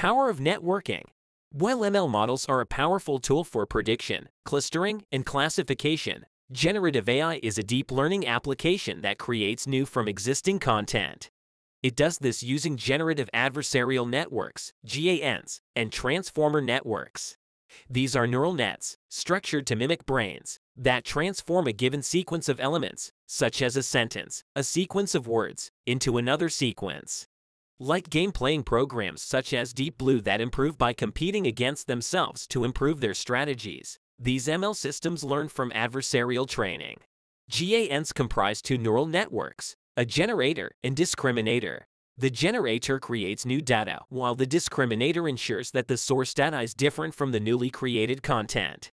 Power of networking. While ML models are a powerful tool for prediction, clustering, and classification, generative AI is a deep learning application that creates new from existing content. It does this using generative adversarial networks, GANs, and transformer networks. These are neural nets, structured to mimic brains, that transform a given sequence of elements, such as a sentence, a sequence of words, into another sequence. Like game-playing programs such as Deep Blue that improve by competing against themselves to improve their strategies, these ML systems learn from adversarial training. GANs comprise two neural networks, a generator and discriminator. The generator creates new data, while the discriminator ensures that the source data is different from the newly created content.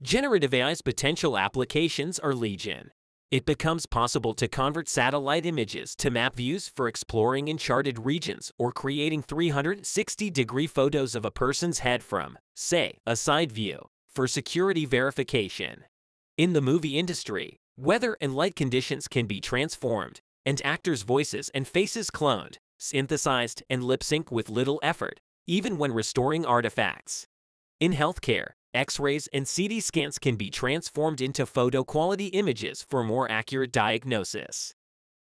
Generative AI's potential applications are legion. It becomes possible to convert satellite images to map views for exploring uncharted regions or creating 360-degree photos of a person's head from, say, a side view, for security verification. In the movie industry, weather and light conditions can be transformed, and actors' voices and faces cloned, synthesized, and lip-sync with little effort, even when restoring artifacts. In healthcare, X-rays and CT scans can be transformed into photo-quality images for more accurate diagnosis.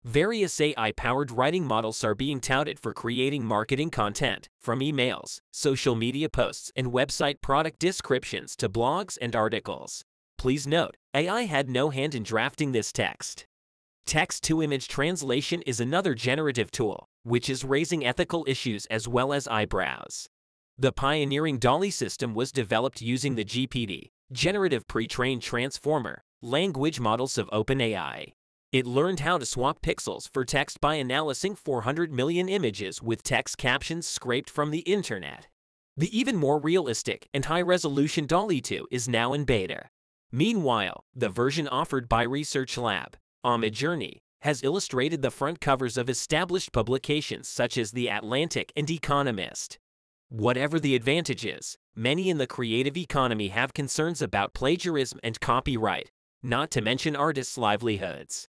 Various AI-powered writing models are being touted for creating marketing content, from emails, social media posts, and website product descriptions to blogs and articles. Please note, AI had no hand in drafting this text. Text-to-image translation is another generative tool, which is raising ethical issues as well as eyebrows. The pioneering DALL-E system was developed using the GPT, Generative Pre-trained Transformer, language models of OpenAI. It learned how to swap pixels for text by analyzing 400 million images with text captions scraped from the internet. The even more realistic and high-resolution DALL-E 2 is now in beta. Meanwhile, the version offered by Research Lab, Midjourney, has illustrated the front covers of established publications such as The Atlantic and Economist. Whatever the advantage is, many in the creative economy have concerns about plagiarism and copyright, not to mention artists' livelihoods.